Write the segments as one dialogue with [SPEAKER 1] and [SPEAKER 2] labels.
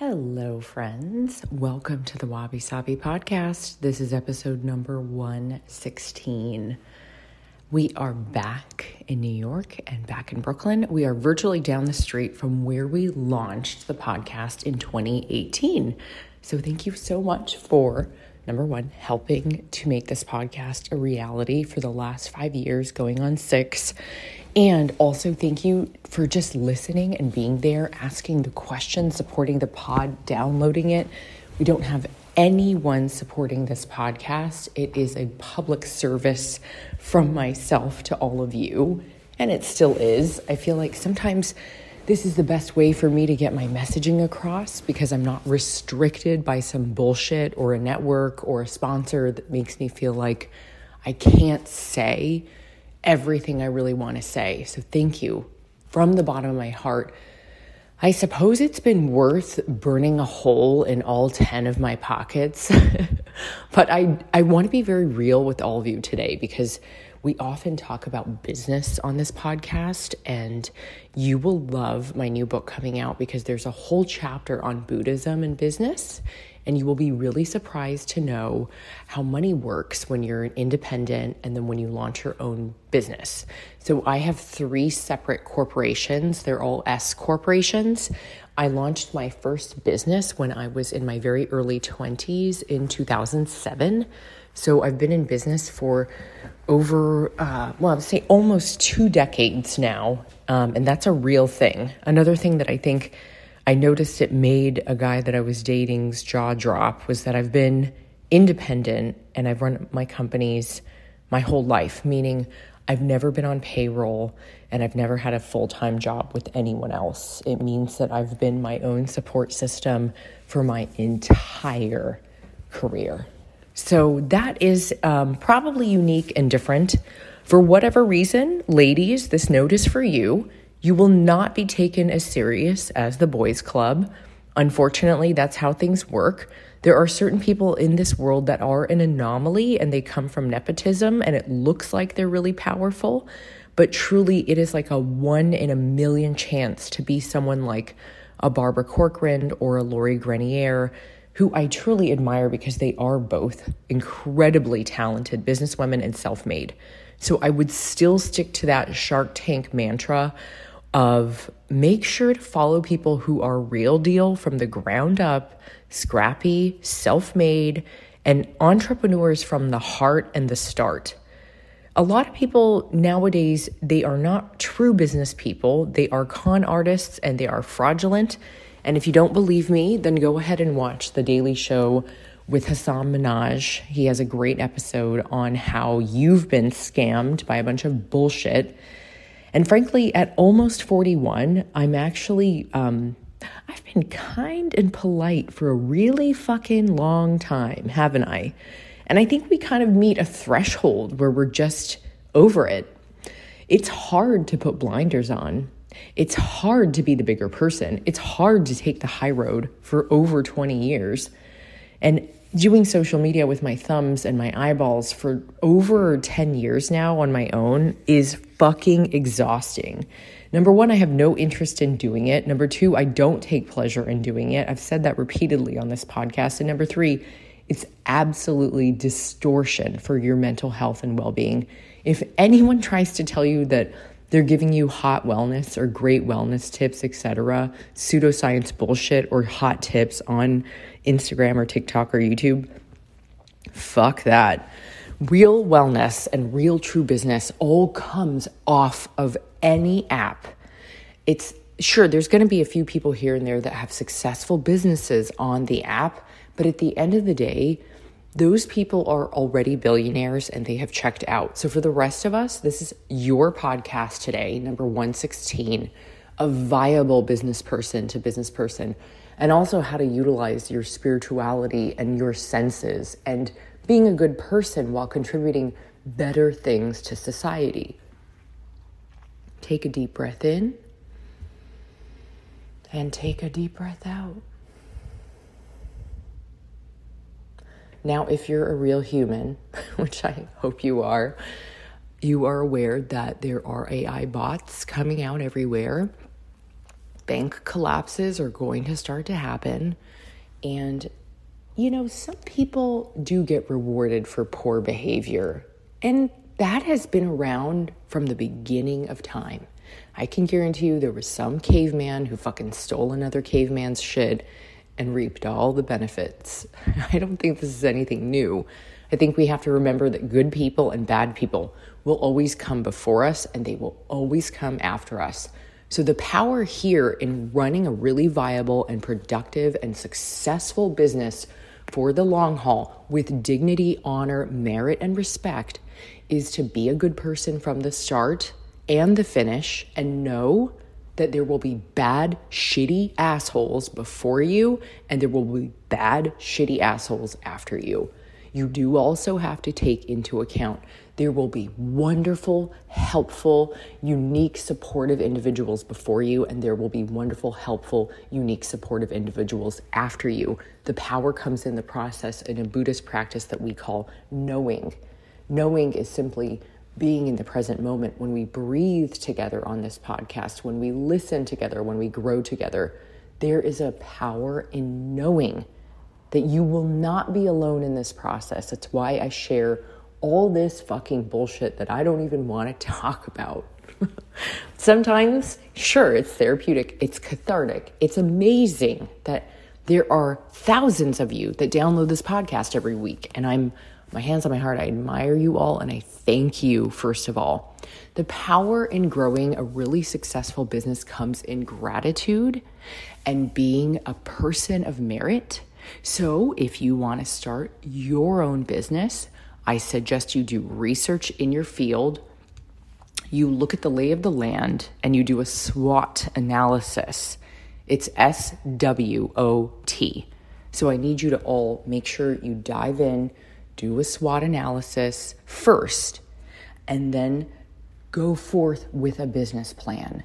[SPEAKER 1] Hello, friends. Welcome to the Wabi Sabi podcast. This is episode number 116. We are back in New York and back in Brooklyn. We are virtually down the street from where we launched the podcast in 2018. So, thank you so much for number one, helping to make this podcast a reality for the last five years, going on six. And also, thank you for just listening and being there, asking the questions, supporting the pod, downloading it. We don't have anyone supporting this podcast. It is a public service from myself to all of you, and it still is. I feel like sometimes this is the best way for me to get my messaging across because I'm not restricted by some bullshit or a network or a sponsor that makes me feel like I can't say everything I really want to say. So thank you from the bottom of my heart. I suppose it's been worth burning a hole in all 10 of my pockets. but I, I want to be very real with all of you today because we often talk about business on this podcast, and you will love my new book coming out because there's a whole chapter on Buddhism and business. And you will be really surprised to know how money works when you're an independent and then when you launch your own business. So, I have three separate corporations, they're all S corporations. I launched my first business when I was in my very early 20s in 2007. So, I've been in business for over, uh, well, I would say almost two decades now. Um, and that's a real thing. Another thing that I think I noticed it made a guy that I was dating's jaw drop was that I've been independent and I've run my companies my whole life, meaning I've never been on payroll and I've never had a full time job with anyone else. It means that I've been my own support system for my entire career. So that is um, probably unique and different. For whatever reason, ladies, this note is for you. You will not be taken as serious as the boys' club. Unfortunately, that's how things work. There are certain people in this world that are an anomaly and they come from nepotism and it looks like they're really powerful, but truly it is like a one in a million chance to be someone like a Barbara Corcoran or a Lori Greiner who I truly admire because they are both incredibly talented businesswomen and self made. So I would still stick to that Shark Tank mantra of make sure to follow people who are real deal from the ground up, scrappy, self made, and entrepreneurs from the heart and the start. A lot of people nowadays, they are not true business people. They are con artists and they are fraudulent and if you don't believe me, then go ahead and watch The Daily Show with Hasan Minhaj. He has a great episode on how you've been scammed by a bunch of bullshit. And frankly, at almost 41, I'm actually, um, I've been kind and polite for a really fucking long time, haven't I? And I think we kind of meet a threshold where we're just over it. It's hard to put blinders on it's hard to be the bigger person. It's hard to take the high road for over 20 years. And doing social media with my thumbs and my eyeballs for over 10 years now on my own is fucking exhausting. Number one, I have no interest in doing it. Number two, I don't take pleasure in doing it. I've said that repeatedly on this podcast. And number three, it's absolutely distortion for your mental health and well being. If anyone tries to tell you that they're giving you hot wellness or great wellness tips, etc., pseudoscience bullshit or hot tips on Instagram or TikTok or YouTube. Fuck that. Real wellness and real true business all comes off of any app. It's sure there's going to be a few people here and there that have successful businesses on the app, but at the end of the day, those people are already billionaires and they have checked out. So, for the rest of us, this is your podcast today, number 116, a viable business person to business person, and also how to utilize your spirituality and your senses and being a good person while contributing better things to society. Take a deep breath in and take a deep breath out. Now, if you're a real human, which I hope you are, you are aware that there are AI bots coming out everywhere. bank collapses are going to start to happen. And, you know, some people do get rewarded for poor behavior. And that has been around from the beginning of time. I can guarantee you there was some caveman who fucking stole another caveman's shit and reaped all the benefits. I don't think this is anything new. I think we have to remember that good people and bad people will always come before us and they will always come after us. So, the power here in running a really viable and productive and successful business for the long haul with dignity, honor, merit, and respect is to be a good person from the start and the finish and know that there will be bad, shitty assholes before you and there will be bad, shitty assholes after you. You do also have to take into account there will be wonderful, helpful, unique, supportive individuals before you, and there will be wonderful, helpful, unique, supportive individuals after you. The power comes in the process in a Buddhist practice that we call knowing. Knowing is simply being in the present moment when we breathe together on this podcast, when we listen together, when we grow together. There is a power in knowing that you will not be alone in this process. That's why I share all this fucking bullshit that I don't even want to talk about. Sometimes, sure, it's therapeutic, it's cathartic, it's amazing that there are thousands of you that download this podcast every week. And I'm, my hands on my heart, I admire you all and I thank you, first of all. The power in growing a really successful business comes in gratitude and being a person of merit. So, if you want to start your own business, I suggest you do research in your field. You look at the lay of the land and you do a SWOT analysis. It's S W O T. So I need you to all make sure you dive in, do a SWOT analysis first, and then go forth with a business plan.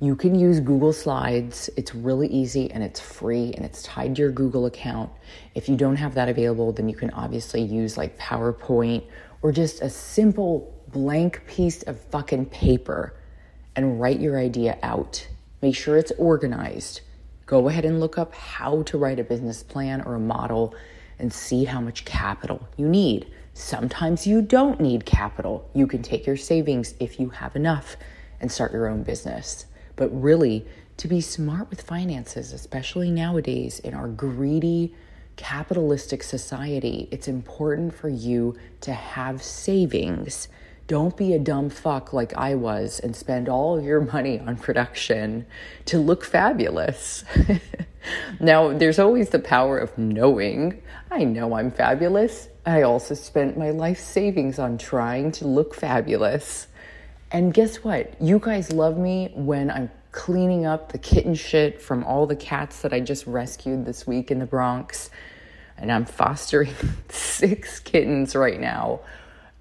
[SPEAKER 1] You can use Google Slides. It's really easy and it's free and it's tied to your Google account. If you don't have that available, then you can obviously use like PowerPoint or just a simple blank piece of fucking paper and write your idea out. Make sure it's organized. Go ahead and look up how to write a business plan or a model and see how much capital you need. Sometimes you don't need capital. You can take your savings if you have enough and start your own business but really to be smart with finances, especially nowadays in our greedy capitalistic society. It's important for you to have savings. Don't be a dumb fuck like I was and spend all your money on production to look fabulous. now, there's always the power of knowing. I know I'm fabulous. I also spent my life savings on trying to look fabulous. And guess what? You guys love me when I'm cleaning up the kitten shit from all the cats that I just rescued this week in the Bronx. And I'm fostering six kittens right now.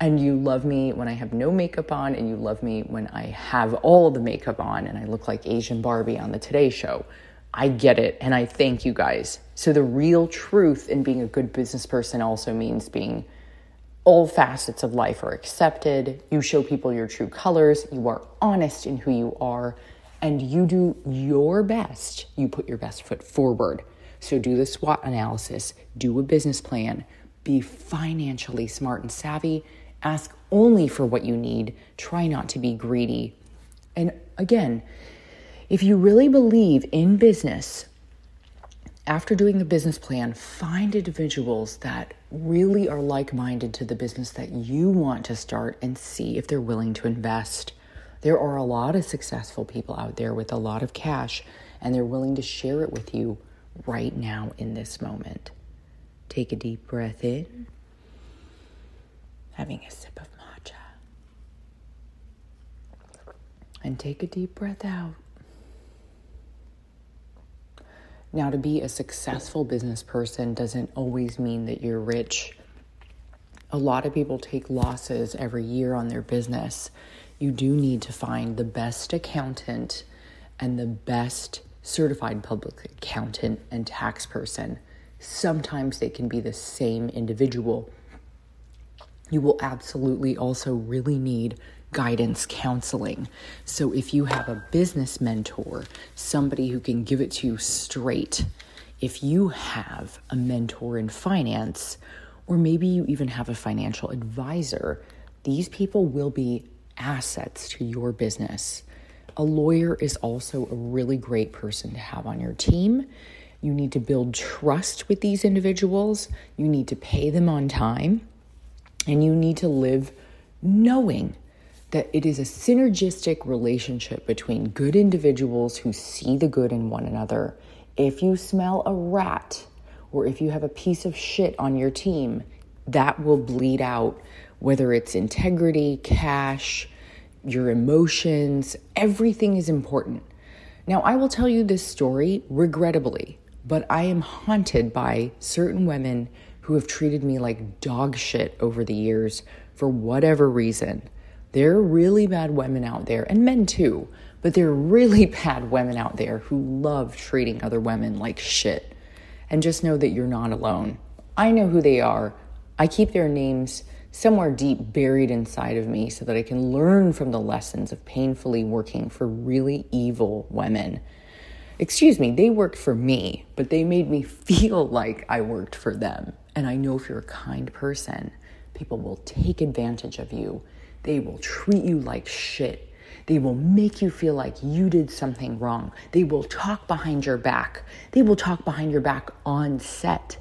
[SPEAKER 1] And you love me when I have no makeup on, and you love me when I have all the makeup on and I look like Asian Barbie on the Today Show. I get it, and I thank you guys. So, the real truth in being a good business person also means being all facets of life are accepted. You show people your true colors. You are honest in who you are. And you do your best. You put your best foot forward. So do the SWOT analysis, do a business plan, be financially smart and savvy. Ask only for what you need. Try not to be greedy. And again, if you really believe in business, after doing the business plan, find individuals that really are like minded to the business that you want to start and see if they're willing to invest. There are a lot of successful people out there with a lot of cash, and they're willing to share it with you right now in this moment. Take a deep breath in, having a sip of matcha, and take a deep breath out. Now, to be a successful business person doesn't always mean that you're rich. A lot of people take losses every year on their business. You do need to find the best accountant and the best certified public accountant and tax person. Sometimes they can be the same individual. You will absolutely also really need guidance counseling. So if you have a business mentor, somebody who can give it to you straight, if you have a mentor in finance, or maybe you even have a financial advisor, these people will be assets to your business. A lawyer is also a really great person to have on your team. You need to build trust with these individuals. You need to pay them on time. And you need to live knowing that it is a synergistic relationship between good individuals who see the good in one another. If you smell a rat or if you have a piece of shit on your team, that will bleed out, whether it's integrity, cash, your emotions, everything is important. Now, I will tell you this story regrettably but I am haunted by certain women who have treated me like dog shit over the years for whatever reason. There are really bad women out there, and men too, but there are really bad women out there who love treating other women like shit. And just know that you're not alone. I know who they are. I keep their names somewhere deep buried inside of me so that I can learn from the lessons of painfully working for really evil women excuse me, they worked for me, but they made me feel like I worked for them. And I know if you're a kind person, people will take advantage of you. They will treat you like shit. They will make you feel like you did something wrong. They will talk behind your back. They will talk behind your back on set.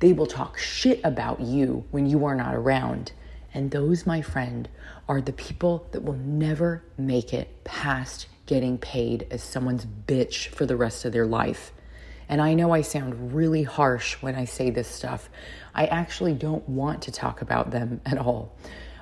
[SPEAKER 1] They will talk shit about you when you are not around. And those, my friend, are the people that will never make it past getting paid as someone's bitch for the rest of their life. And I know I sound really harsh when I say this stuff. I actually don't want to talk about them at all.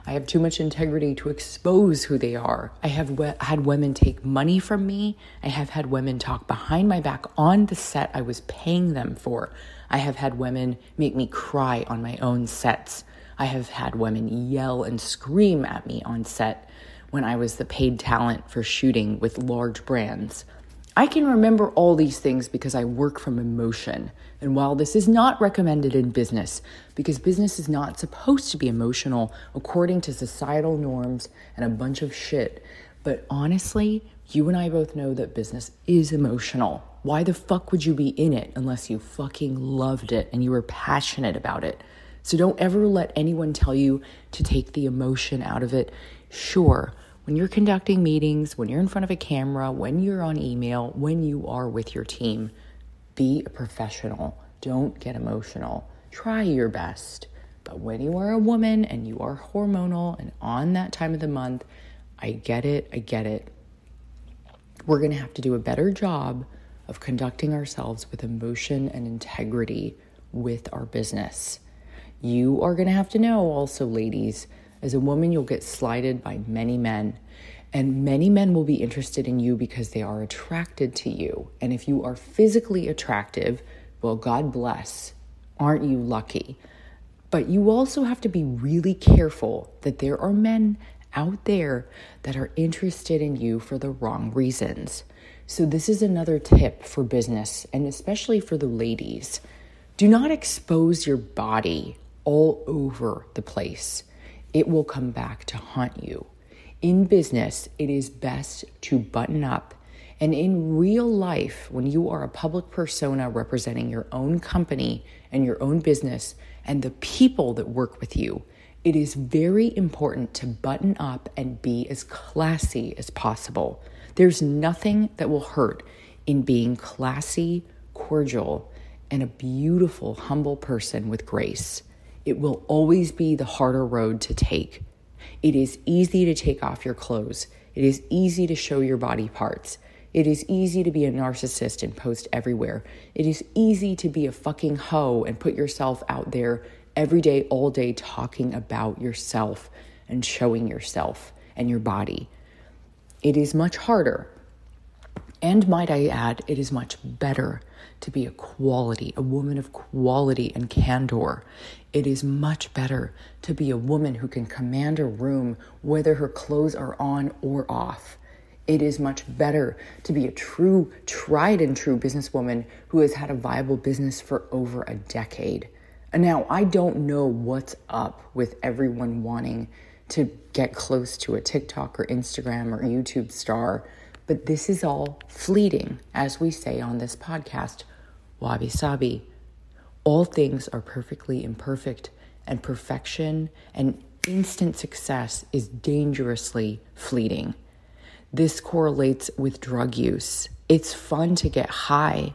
[SPEAKER 1] I have too much integrity to expose who they are. I have we- had women take money from me. I have had women talk behind my back on the set I was paying them for. I have had women make me cry on my own sets. I have had women yell and scream at me on set when I was the paid talent for shooting with large brands. I can remember all these things because I work from emotion. And while this is not recommended in business, because business is not supposed to be emotional according to societal norms and a bunch of shit, but honestly, you and I both know that business is emotional. Why the fuck would you be in it unless you fucking loved it and you were passionate about it? So don't ever let anyone tell you to take the emotion out of it. Sure, when you're conducting meetings, when you're in front of a camera, when you're on email, when you are with your team, be a professional. Don't get emotional. Try your best. But when you are a woman and you are hormonal and on that time of the month, I get it. I get it. We're going to have to do a better job of conducting ourselves with emotion and integrity with our business. You are going to have to know also, ladies, as a woman, you'll get slighted by many men. And many men will be interested in you because they are attracted to you. And if you are physically attractive, well, God bless. Aren't you lucky? But you also have to be really careful that there are men out there that are interested in you for the wrong reasons. So, this is another tip for business and especially for the ladies. Do not expose your body all over the place it will come back to haunt you. In business, it is best to button up. And in real life, when you are a public persona representing your own company and your own business and the people that work with you, it is very important to button up and be as classy as possible. There's nothing that will hurt in being classy, cordial, and a beautiful, humble person with grace it will always be the harder road to take. It is easy to take off your clothes. It is easy to show your body parts. It is easy to be a narcissist and post everywhere. It is easy to be a fucking hoe and put yourself out there every day, all day, talking about yourself and showing yourself and your body. It is much harder. And might I add, it is much better to be a quality, a woman of quality and candor. It is much better to be a woman who can command a room whether her clothes are on or off. It is much better to be a true, tried and true businesswoman who has had a viable business for over a decade. And now I don't know what's up with everyone wanting to get close to a TikTok or Instagram or YouTube star. But this is all fleeting, as we say on this podcast. Wabi sabi. All things are perfectly imperfect, and perfection and instant success is dangerously fleeting. This correlates with drug use. It's fun to get high.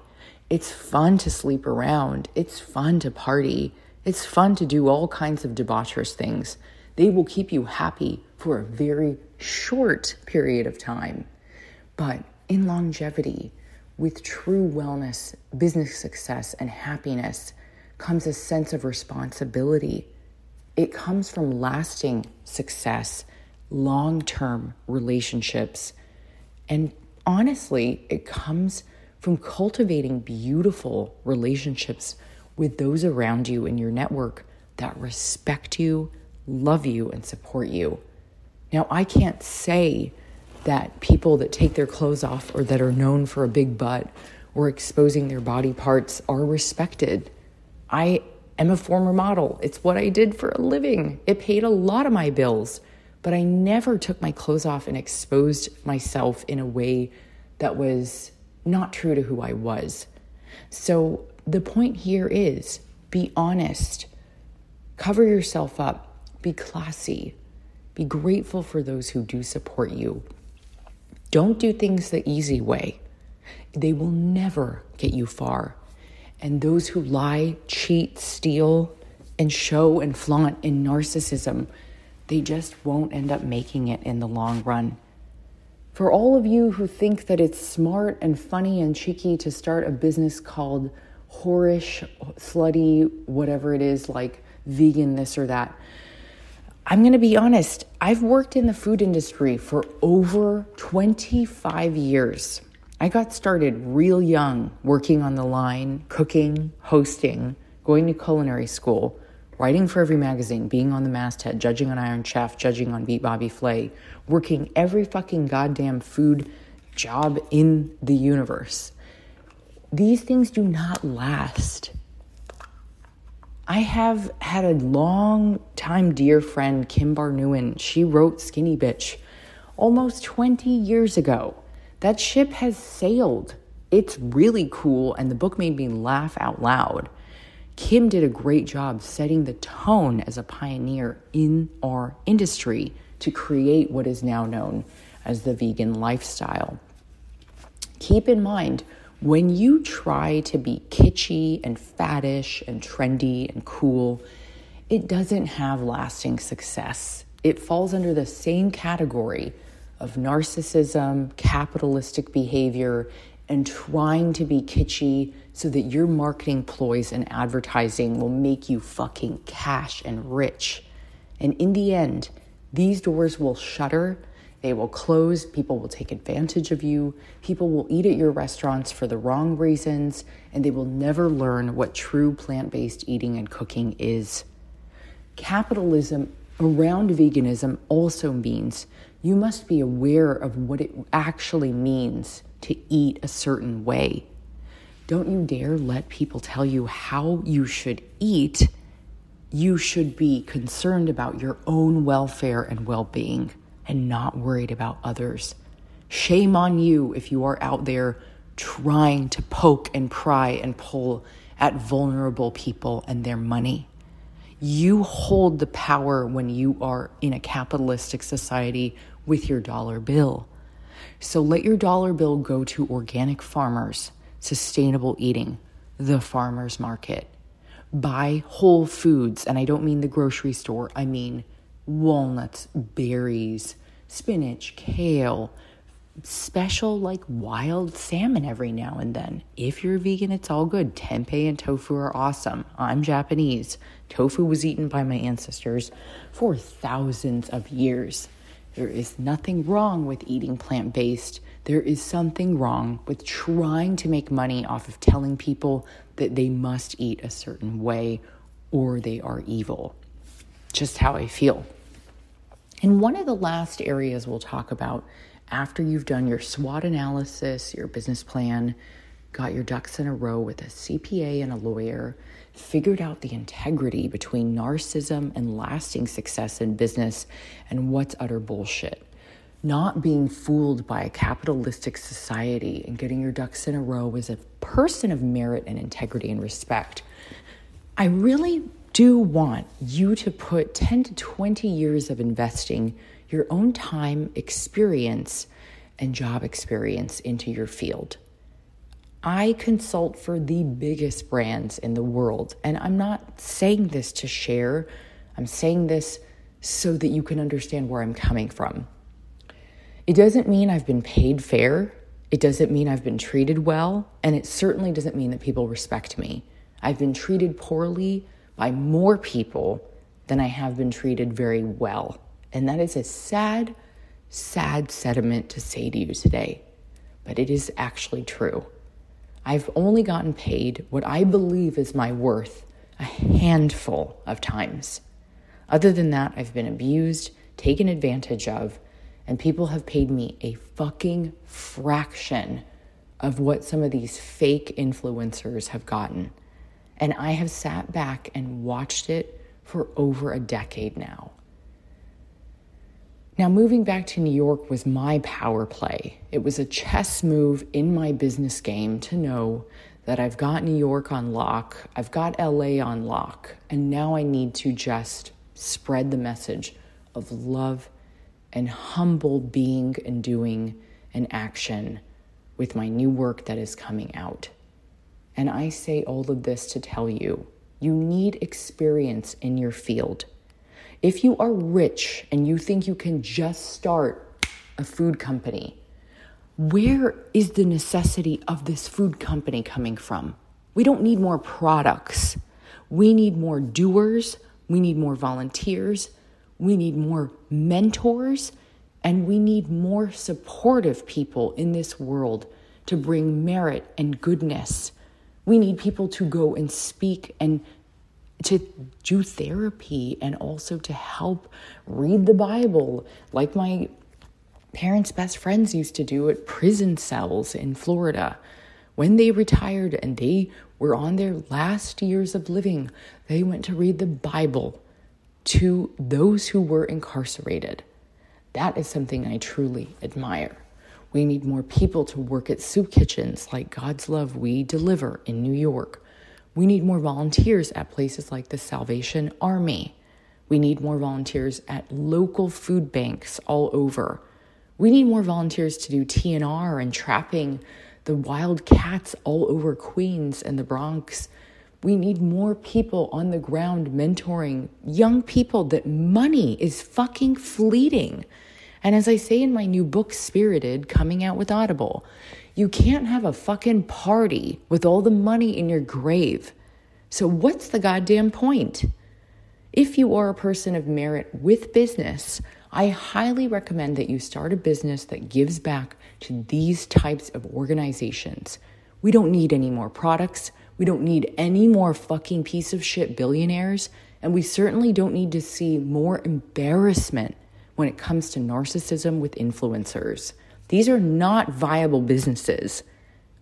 [SPEAKER 1] It's fun to sleep around. It's fun to party. It's fun to do all kinds of debaucherous things. They will keep you happy for a very short period of time. But in longevity, with true wellness, business success, and happiness comes a sense of responsibility. It comes from lasting success, long term relationships, and honestly, it comes from cultivating beautiful relationships with those around you in your network that respect you, love you, and support you. Now, I can't say that people that take their clothes off or that are known for a big butt or exposing their body parts are respected. I am a former model. It's what I did for a living. It paid a lot of my bills, but I never took my clothes off and exposed myself in a way that was not true to who I was. So the point here is be honest, cover yourself up, be classy, be grateful for those who do support you. Don't do things the easy way. They will never get you far. And those who lie, cheat, steal, and show and flaunt in narcissism, they just won't end up making it in the long run. For all of you who think that it's smart and funny and cheeky to start a business called whorish, slutty, whatever it is, like vegan, this or that, I'm going to be honest, I've worked in the food industry for over 25 years. I got started real young working on the line, cooking, hosting, going to culinary school, writing for every magazine, being on the masthead, judging on Iron Chef, judging on Beat Bobby Flay, working every fucking goddamn food job in the universe. These things do not last. I have had a long time dear friend, Kim Barnouin. She wrote Skinny Bitch almost 20 years ago. That ship has sailed. It's really cool, and the book made me laugh out loud. Kim did a great job setting the tone as a pioneer in our industry to create what is now known as the vegan lifestyle. Keep in mind, when you try to be kitschy and faddish and trendy and cool, it doesn't have lasting success. It falls under the same category of narcissism, capitalistic behavior, and trying to be kitschy so that your marketing ploys and advertising will make you fucking cash and rich. And in the end, these doors will shutter they will close, people will take advantage of you, people will eat at your restaurants for the wrong reasons, and they will never learn what true plant based eating and cooking is. Capitalism around veganism also means you must be aware of what it actually means to eat a certain way. Don't you dare let people tell you how you should eat. You should be concerned about your own welfare and well being and not worried about others. Shame on you if you are out there trying to poke and pry and pull at vulnerable people and their money. You hold the power when you are in a capitalistic society with your dollar bill. So let your dollar bill go to organic farmers, sustainable eating, the farmer's market. Buy whole foods, and I don't mean the grocery store, I mean walnuts, berries, spinach, kale, special like wild salmon every now and then. If you're vegan, it's all good. Tempeh and tofu are awesome. I'm Japanese. Tofu was eaten by my ancestors for thousands of years. There is nothing wrong with eating plant based. There is something wrong with trying to make money off of telling people that they must eat a certain way or they are evil. Just how I feel. And one of the last areas we'll talk about after you've done your SWOT analysis, your business plan, got your ducks in a row with a CPA and a lawyer, figured out the integrity between narcissism and lasting success in business and what's utter bullshit. Not being fooled by a capitalistic society and getting your ducks in a row as a person of merit and integrity and respect. I really do want you to put 10 to 20 years of investing your own time, experience, and job experience into your field. I consult for the biggest brands in the world, and I'm not saying this to share, I'm saying this so that you can understand where I'm coming from. It doesn't mean I've been paid fair, it doesn't mean I've been treated well, and it certainly doesn't mean that people respect me. I've been treated poorly by more people than I have been treated very well. And that is a sad, sad sentiment to say to you today, but it is actually true. I've only gotten paid what I believe is my worth a handful of times. Other than that, I've been abused, taken advantage of, and people have paid me a fucking fraction of what some of these fake influencers have gotten. And I have sat back and watched it for over a decade now. Now, moving back to New York was my power play. It was a chess move in my business game to know that I've got New York on lock, I've got LA on lock, and now I need to just spread the message of love and humble being and doing and action with my new work that is coming out. And I say all of this to tell you you need experience in your field. If you are rich and you think you can just start a food company, where is the necessity of this food company coming from? We don't need more products. We need more doers. We need more volunteers. We need more mentors. And we need more supportive people in this world to bring merit and goodness. We need people to go and speak and to do therapy and also to help read the Bible, like my parents' best friends used to do at prison cells in Florida. When they retired and they were on their last years of living, they went to read the Bible to those who were incarcerated. That is something I truly admire. We need more people to work at soup kitchens like God's Love We Deliver in New York we need more volunteers at places like the Salvation Army. We need more volunteers at local food banks all over. We need more volunteers to do TNR and trapping the wild cats all over Queens and the Bronx. We need more people on the ground mentoring young people that money is fucking fleeting. And as I say in my new book, Spirited, coming out with Audible, you can't have a fucking party with all the money in your grave. So, what's the goddamn point? If you are a person of merit with business, I highly recommend that you start a business that gives back to these types of organizations. We don't need any more products. We don't need any more fucking piece of shit billionaires. And we certainly don't need to see more embarrassment when it comes to narcissism with influencers. These are not viable businesses.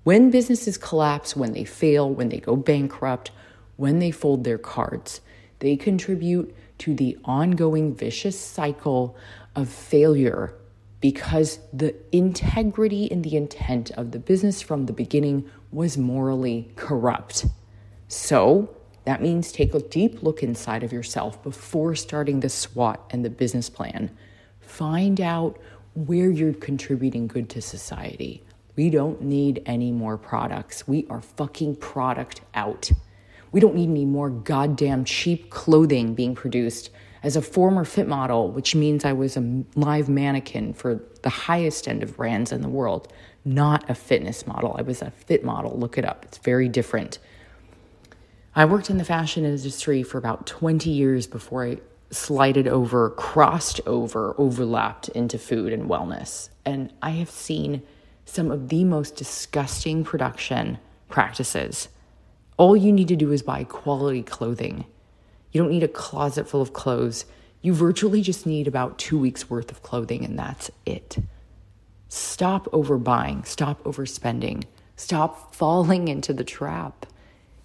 [SPEAKER 1] When businesses collapse, when they fail, when they go bankrupt, when they fold their cards, they contribute to the ongoing vicious cycle of failure because the integrity and the intent of the business from the beginning was morally corrupt. So, that means take a deep look inside of yourself before starting the SWOT and the business plan. Find out where you're contributing good to society. We don't need any more products. We are fucking product out. We don't need any more goddamn cheap clothing being produced. As a former fit model, which means I was a live mannequin for the highest end of brands in the world, not a fitness model. I was a fit model. Look it up, it's very different. I worked in the fashion industry for about 20 years before I slided over, crossed over, overlapped into food and wellness. And I have seen some of the most disgusting production practices. All you need to do is buy quality clothing. You don't need a closet full of clothes. You virtually just need about two weeks worth of clothing, and that's it. Stop overbuying, stop overspending. Stop falling into the trap.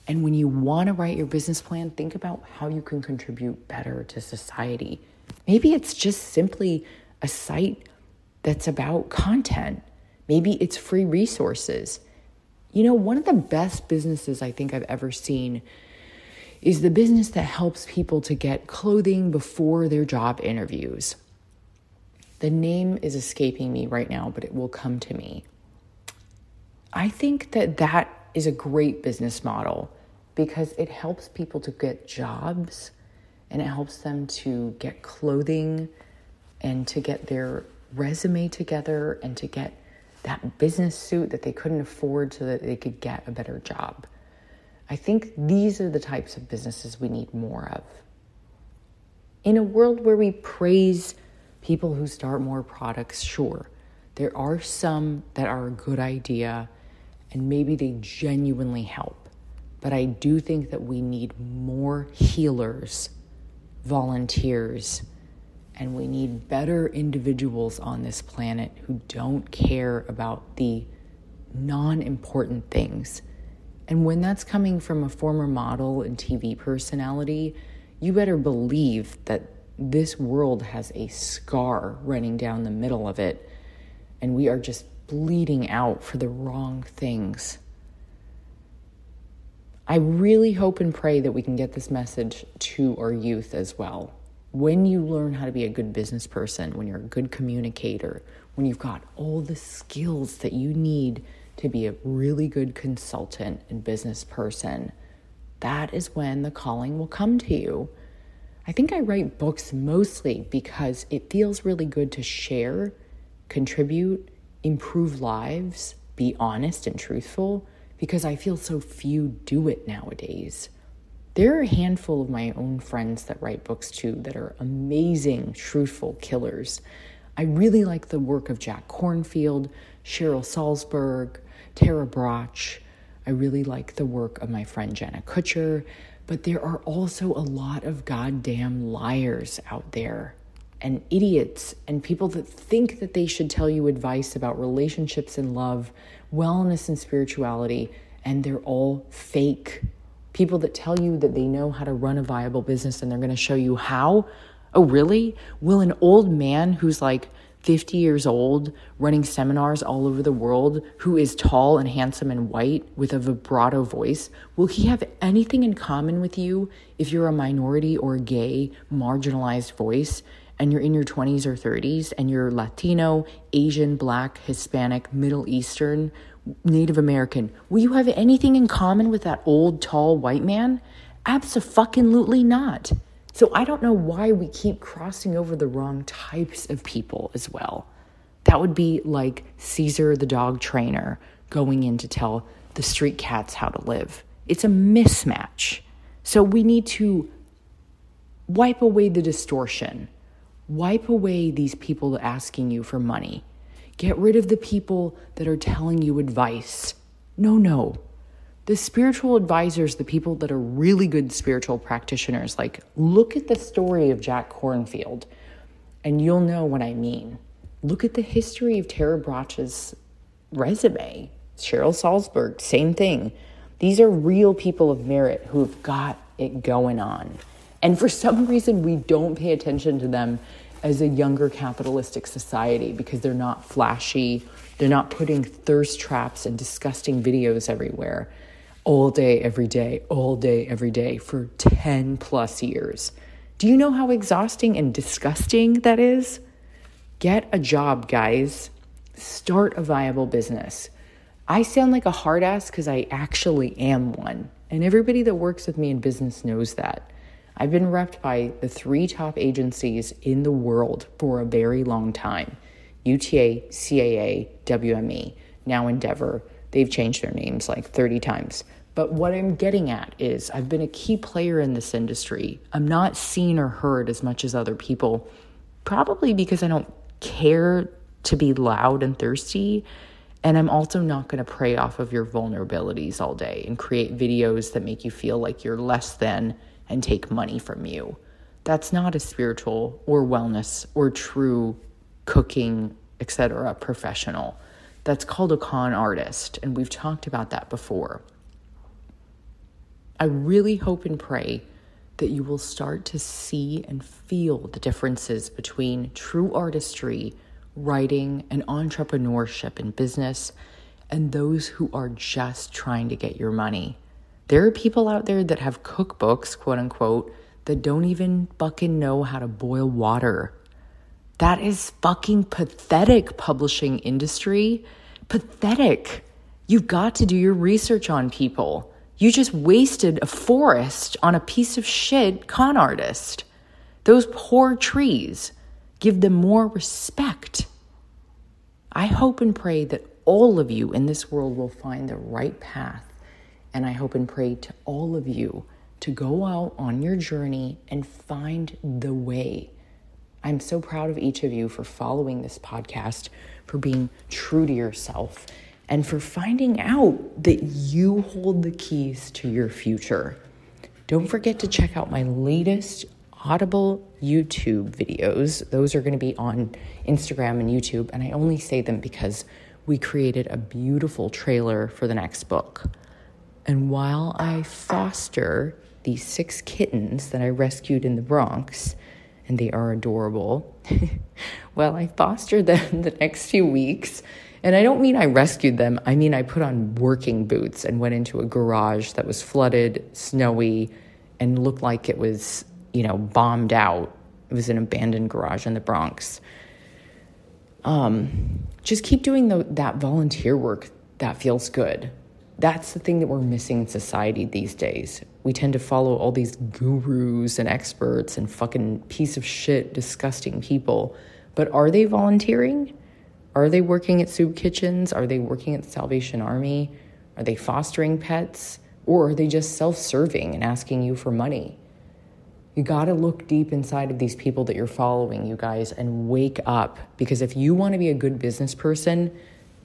[SPEAKER 1] And when you want to write your business plan, think about how you can contribute better to society. Maybe it's just simply a site that's about content. Maybe it's free resources. You know, one of the best businesses I think I've ever seen is the business that helps people to get clothing before their job interviews. The name is escaping me right now, but it will come to me. I think that that is a great business model because it helps people to get jobs and it helps them to get clothing and to get their resume together and to get that business suit that they couldn't afford so that they could get a better job. I think these are the types of businesses we need more of. In a world where we praise people who start more products, sure, there are some that are a good idea and maybe they genuinely help. But I do think that we need more healers, volunteers, and we need better individuals on this planet who don't care about the non important things. And when that's coming from a former model and TV personality, you better believe that this world has a scar running down the middle of it, and we are just bleeding out for the wrong things. I really hope and pray that we can get this message to our youth as well when you learn how to be a good business person, when you're a good communicator, when you've got all the skills that you need to be a really good consultant and business person, that is when the calling will come to you. I think I write books mostly because it feels really good to share, contribute, improve lives, be honest and truthful, because I feel so few do it nowadays. There are a handful of my own friends that write books too that are amazing, truthful killers. I really like the work of Jack Kornfield, Cheryl Salzberg, Tara Brach. I really like the work of my friend Jenna Kutcher, but there are also a lot of goddamn liars out there and idiots and people that think that they should tell you advice about relationships and love, wellness and spirituality, and they're all fake people that tell you that they know how to run a viable business and they're going to show you how. Oh, really? Will an old man who's like 50 years old running seminars all over the world, who is tall and handsome and white with a vibrato voice, will he have anything in common with you if you're a minority or gay, marginalized voice and you're in your 20s or 30s and you're Latino, Asian, Black, Hispanic, Middle Eastern, Native American, will you have anything in common with that old, tall white man? Absolutely not. So I don't know why we keep crossing over the wrong types of people as well. That would be like Cesar the dog trainer going in to tell the street cats how to live. It's a mismatch. So we need to wipe away the distortion, wipe away these people asking you for money Get rid of the people that are telling you advice. No, no. The spiritual advisors, the people that are really good spiritual practitioners, like look at the story of Jack Kornfield and you'll know what I mean. Look at the history of Tara Brach's resume. Cheryl Salzberg, same thing. These are real people of merit who have got it going on. And for some reason, we don't pay attention to them as a younger capitalistic society because they're not flashy, they're not putting thirst traps and disgusting videos everywhere all day, every day, all day, every day for 10 plus years. Do you know how exhausting and disgusting that is? Get a job, guys. Start a viable business. I sound like a hard ass because I actually am one. And everybody that works with me in business knows that. I've been repped by the three top agencies in the world for a very long time UTA, CAA, WME, now Endeavor. They've changed their names like 30 times. But what I'm getting at is I've been a key player in this industry. I'm not seen or heard as much as other people, probably because I don't care to be loud and thirsty. And I'm also not going to prey off of your vulnerabilities all day and create videos that make you feel like you're less than and take money from you. That's not a spiritual or wellness or true cooking, etc. professional. That's called a con artist. And we've talked about that before. I really hope and pray that you will start to see and feel the differences between true artistry, writing, and entrepreneurship in business and those who are just trying to get your money. There are people out there that have cookbooks, quote unquote, that don't even fucking know how to boil water. That is fucking pathetic, publishing industry. Pathetic. You've got to do your research on people. You just wasted a forest on a piece of shit con artist. Those poor trees. Give them more respect. I hope and pray that all of you in this world will find the right path. And I hope and pray to all of you to go out on your journey and find the way. I'm so proud of each of you for following this podcast, for being true to yourself, and for finding out that you hold the keys to your future. Don't forget to check out my latest Audible YouTube videos. Those are going to be on Instagram and YouTube, and I only say them because we created a beautiful trailer for the next book. And while I foster these six kittens that I rescued in the Bronx, and they are adorable, well, I fostered them the next few weeks and I don't mean I rescued them, I mean I put on working boots and went into a garage that was flooded, snowy, and looked like it was, you know, bombed out. It was an abandoned garage in the Bronx. Um, just keep doing the, that volunteer work that feels good. That's the thing that we're missing in society these days. We tend to follow all these gurus and experts and fucking piece of shit, disgusting people. But are they volunteering? Are they working at soup kitchens? Are they working at the Salvation Army? Are they fostering pets? Or are they just self serving and asking you for money? You got to look deep inside of these people that you're following, you guys, and wake up. Because if you want to be a good business person,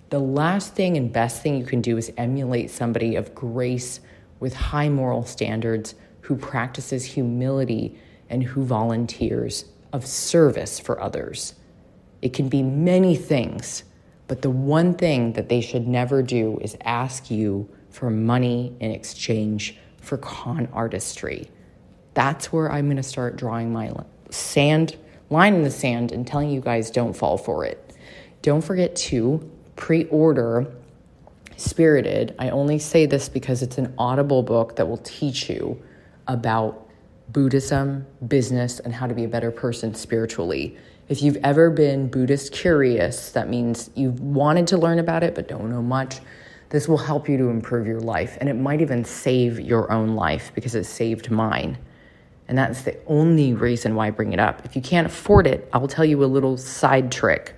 [SPEAKER 1] the last thing and best thing you can do is emulate somebody of grace with high moral standards who practices humility and who volunteers of service for others. It can be many things, but the one thing that they should never do is ask you for money in exchange for con artistry. That's where I'm going to start drawing my sand line in the sand and telling you guys don't fall for it. Don't forget to pre order Spirited. I only say this because it's an audible book that will teach you about Buddhism, business, and how to be a better person spiritually. If you've ever been Buddhist curious, that means you've wanted to learn about it but don't know much. This will help you to improve your life, and it might even save your own life because it saved mine. And that's the only reason why I bring it up. If you can't afford it, I'll tell you a little side trick.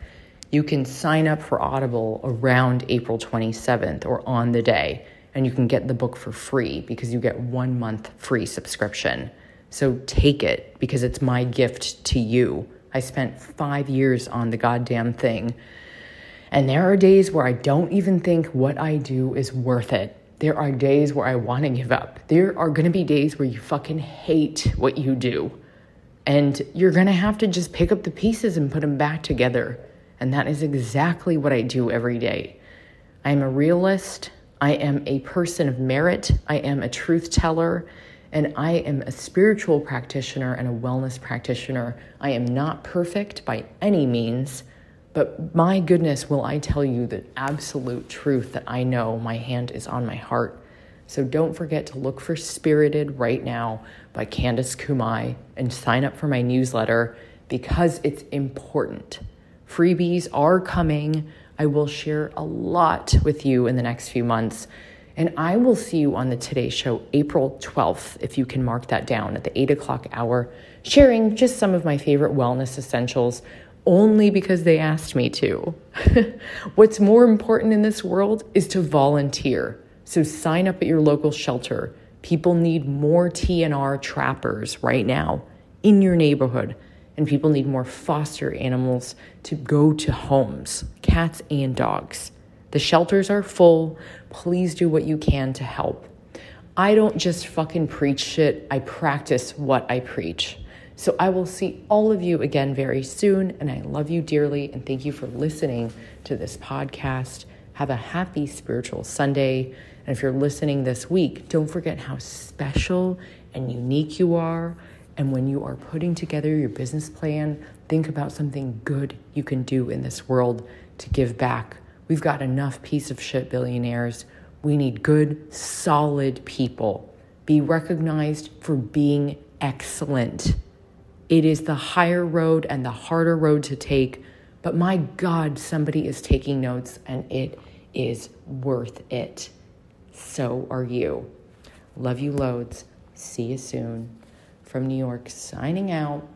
[SPEAKER 1] You can sign up for Audible around April 27th or on the day, and you can get the book for free because you get one month free subscription. So take it because it's my gift to you I spent five years on the goddamn thing. And there are days where I don't even think what I do is worth it. There are days where I want to give up. There are going to be days where you fucking hate what you do. And you're going to have to just pick up the pieces and put them back together. And that is exactly what I do every day. I am a realist. I am a person of merit. I am a truth teller and I am a spiritual practitioner and a wellness practitioner. I am not perfect by any means, but my goodness, will I tell you the absolute truth that I know my hand is on my heart. So don't forget to look for Spirited right now by Candice Kumai and sign up for my newsletter because it's important. Freebies are coming. I will share a lot with you in the next few months. And I will see you on the Today Show, April 12th, if you can mark that down at the 8 o'clock hour, sharing just some of my favorite wellness essentials only because they asked me to. What's more important in this world is to volunteer. So sign up at your local shelter. People need more TNR trappers right now in your neighborhood, and people need more foster animals to go to homes, cats and dogs. The shelters are full. Please do what you can to help. I don't just fucking preach shit, I practice what I preach. So I will see all of you again very soon, and I love you dearly, and thank you for listening to this podcast. Have a happy spiritual Sunday. And if you're listening this week, don't forget how special and unique you are. And when you are putting together your business plan, think about something good you can do in this world to give back. We've got enough piece of shit billionaires. We need good, solid people. Be recognized for being excellent. It is the higher road and the harder road to take, but my God, somebody is taking notes and it is worth it. So are you. Love you loads. See you soon. From New York, signing out.